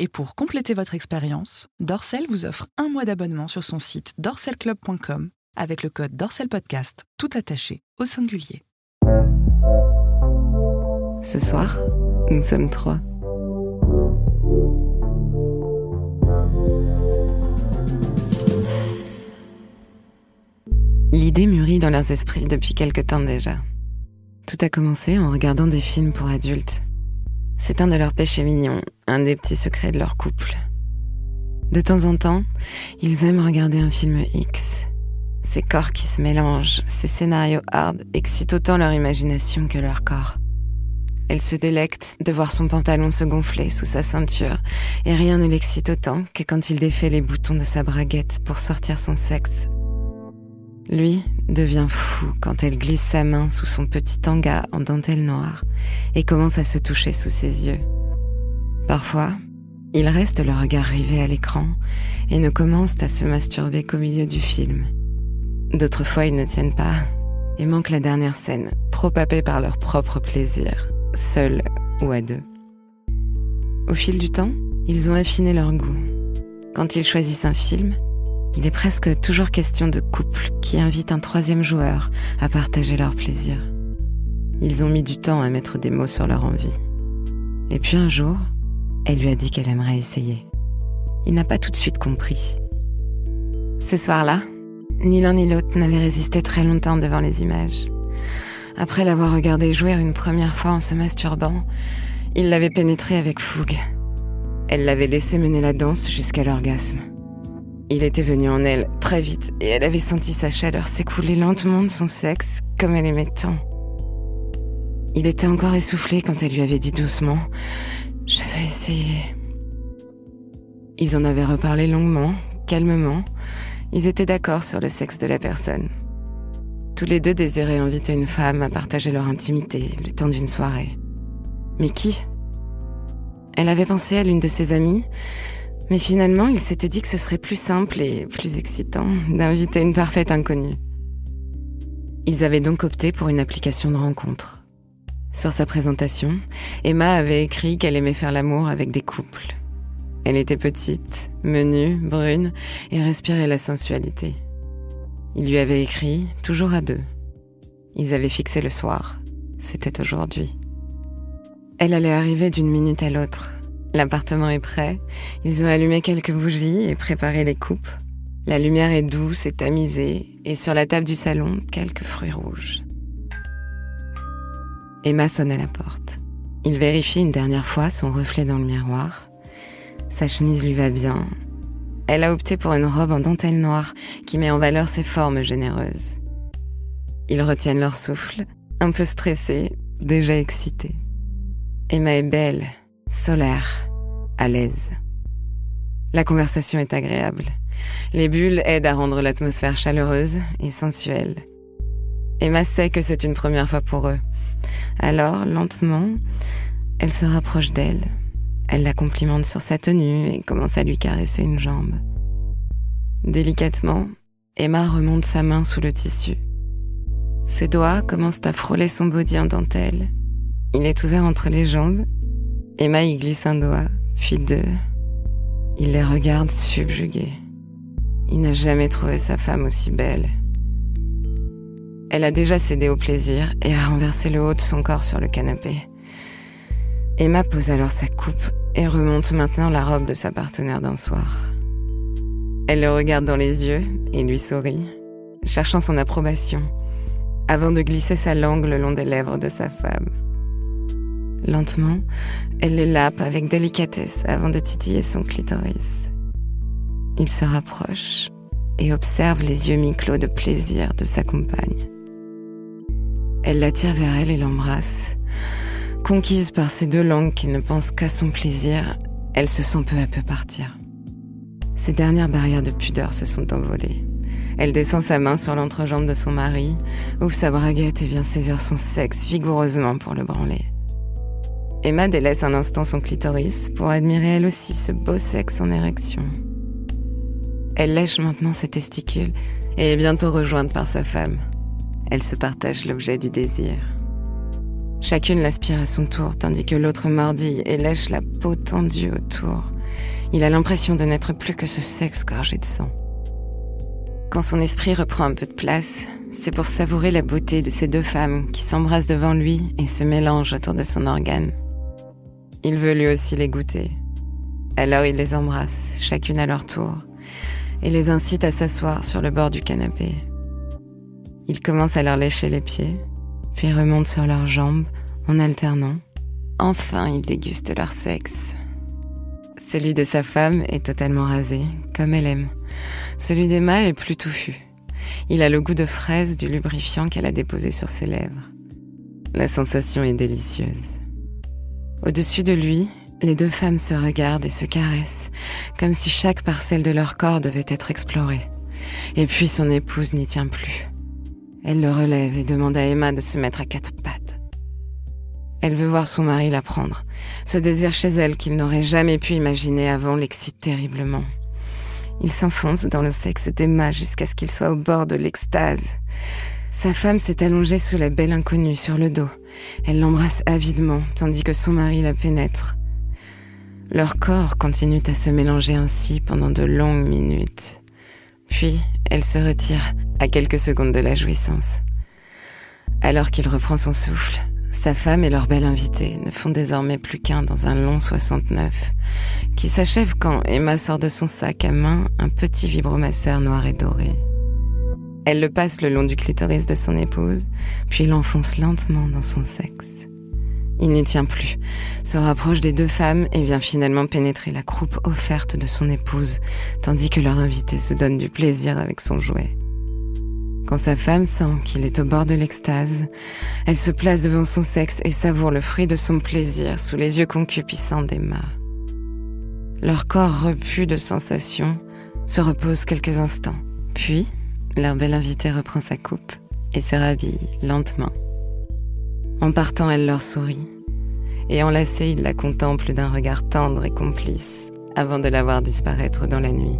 Et pour compléter votre expérience, Dorcel vous offre un mois d'abonnement sur son site dorcelclub.com avec le code DorcelPodcast, tout attaché au singulier. Ce soir, nous sommes trois. L'idée mûrit dans leurs esprits depuis quelque temps déjà. Tout a commencé en regardant des films pour adultes. C'est un de leurs péchés mignons, un des petits secrets de leur couple. De temps en temps, ils aiment regarder un film X. Ces corps qui se mélangent, ces scénarios hard excitent autant leur imagination que leur corps. Elle se délecte de voir son pantalon se gonfler sous sa ceinture, et rien ne l'excite autant que quand il défait les boutons de sa braguette pour sortir son sexe. Lui devient fou quand elle glisse sa main sous son petit tanga en dentelle noire et commence à se toucher sous ses yeux. Parfois, il reste le regard rivé à l'écran et ne commence à se masturber qu'au milieu du film. D'autres fois, ils ne tiennent pas et manquent la dernière scène, trop happés par leur propre plaisir, seuls ou à deux. Au fil du temps, ils ont affiné leur goût. Quand ils choisissent un film, il est presque toujours question de couple qui invite un troisième joueur à partager leur plaisir. Ils ont mis du temps à mettre des mots sur leur envie. Et puis un jour, elle lui a dit qu'elle aimerait essayer. Il n'a pas tout de suite compris. Ce soir-là, ni l'un ni l'autre n'avait résisté très longtemps devant les images. Après l'avoir regardé jouer une première fois en se masturbant, il l'avait pénétré avec fougue. Elle l'avait laissé mener la danse jusqu'à l'orgasme. Il était venu en elle très vite et elle avait senti sa chaleur s'écouler lentement de son sexe comme elle aimait tant. Il était encore essoufflé quand elle lui avait dit doucement ⁇ Je vais essayer ⁇ Ils en avaient reparlé longuement, calmement. Ils étaient d'accord sur le sexe de la personne. Tous les deux désiraient inviter une femme à partager leur intimité le temps d'une soirée. Mais qui? Elle avait pensé à l'une de ses amies, mais finalement, il s'était dit que ce serait plus simple et plus excitant d'inviter une parfaite inconnue. Ils avaient donc opté pour une application de rencontre. Sur sa présentation, Emma avait écrit qu'elle aimait faire l'amour avec des couples. Elle était petite, menue, brune et respirait la sensualité. Il lui avait écrit, toujours à deux. Ils avaient fixé le soir. C'était aujourd'hui. Elle allait arriver d'une minute à l'autre, L'appartement est prêt. Ils ont allumé quelques bougies et préparé les coupes. La lumière est douce et tamisée, et sur la table du salon, quelques fruits rouges. Emma sonne à la porte. Il vérifie une dernière fois son reflet dans le miroir. Sa chemise lui va bien. Elle a opté pour une robe en dentelle noire qui met en valeur ses formes généreuses. Ils retiennent leur souffle, un peu stressés, déjà excités. Emma est belle, solaire, à l'aise. La conversation est agréable. Les bulles aident à rendre l'atmosphère chaleureuse et sensuelle. Emma sait que c'est une première fois pour eux. Alors, lentement, elle se rapproche d'elle. Elle la complimente sur sa tenue et commence à lui caresser une jambe. Délicatement, Emma remonte sa main sous le tissu. Ses doigts commencent à frôler son body en dentelle. Il est ouvert entre les jambes Emma y glisse un doigt, puis deux. Il les regarde subjugués. Il n'a jamais trouvé sa femme aussi belle. Elle a déjà cédé au plaisir et a renversé le haut de son corps sur le canapé. Emma pose alors sa coupe et remonte maintenant la robe de sa partenaire d'un soir. Elle le regarde dans les yeux et lui sourit, cherchant son approbation, avant de glisser sa langue le long des lèvres de sa femme. Lentement, elle les lape avec délicatesse avant de titiller son clitoris. Il se rapproche et observe les yeux mi-clos de plaisir de sa compagne. Elle l'attire vers elle et l'embrasse. Conquise par ces deux langues qui ne pensent qu'à son plaisir, elle se sent peu à peu partir. Ses dernières barrières de pudeur se sont envolées. Elle descend sa main sur l'entrejambe de son mari, ouvre sa braguette et vient saisir son sexe vigoureusement pour le branler. Emma délaisse un instant son clitoris pour admirer elle aussi ce beau sexe en érection. Elle lèche maintenant ses testicules et est bientôt rejointe par sa femme. Elle se partage l'objet du désir. Chacune l'aspire à son tour tandis que l'autre mordit et lèche la peau tendue autour, Il a l'impression de n'être plus que ce sexe gorgé de sang. Quand son esprit reprend un peu de place, c'est pour savourer la beauté de ces deux femmes qui s'embrassent devant lui et se mélangent autour de son organe. Il veut lui aussi les goûter. Alors il les embrasse, chacune à leur tour, et les incite à s'asseoir sur le bord du canapé. Il commence à leur lécher les pieds, puis remonte sur leurs jambes en alternant. Enfin, il déguste leur sexe. Celui de sa femme est totalement rasé, comme elle aime. Celui d'Emma est plus touffu. Il a le goût de fraise du lubrifiant qu'elle a déposé sur ses lèvres. La sensation est délicieuse. Au-dessus de lui, les deux femmes se regardent et se caressent, comme si chaque parcelle de leur corps devait être explorée. Et puis son épouse n'y tient plus. Elle le relève et demande à Emma de se mettre à quatre pattes. Elle veut voir son mari la prendre. Ce désir chez elle qu'il n'aurait jamais pu imaginer avant l'excite terriblement. Il s'enfonce dans le sexe d'Emma jusqu'à ce qu'il soit au bord de l'extase. Sa femme s'est allongée sous la belle inconnue sur le dos. Elle l'embrasse avidement, tandis que son mari la pénètre. Leurs corps continuent à se mélanger ainsi pendant de longues minutes. Puis, elle se retire à quelques secondes de la jouissance. Alors qu'il reprend son souffle, sa femme et leur belle invitée ne font désormais plus qu'un dans un long 69, qui s'achève quand Emma sort de son sac à main un petit vibromasseur noir et doré. Elle le passe le long du clitoris de son épouse, puis l'enfonce lentement dans son sexe. Il n'y tient plus, se rapproche des deux femmes et vient finalement pénétrer la croupe offerte de son épouse, tandis que leur invité se donne du plaisir avec son jouet. Quand sa femme sent qu'il est au bord de l'extase, elle se place devant son sexe et savoure le fruit de son plaisir sous les yeux concupiscents d'Emma. Leur corps repu de sensations se repose quelques instants. Puis, leur belle invitée reprend sa coupe et se rhabille lentement. En partant, elle leur sourit. Et enlacée, il la contemple d'un regard tendre et complice avant de la voir disparaître dans la nuit.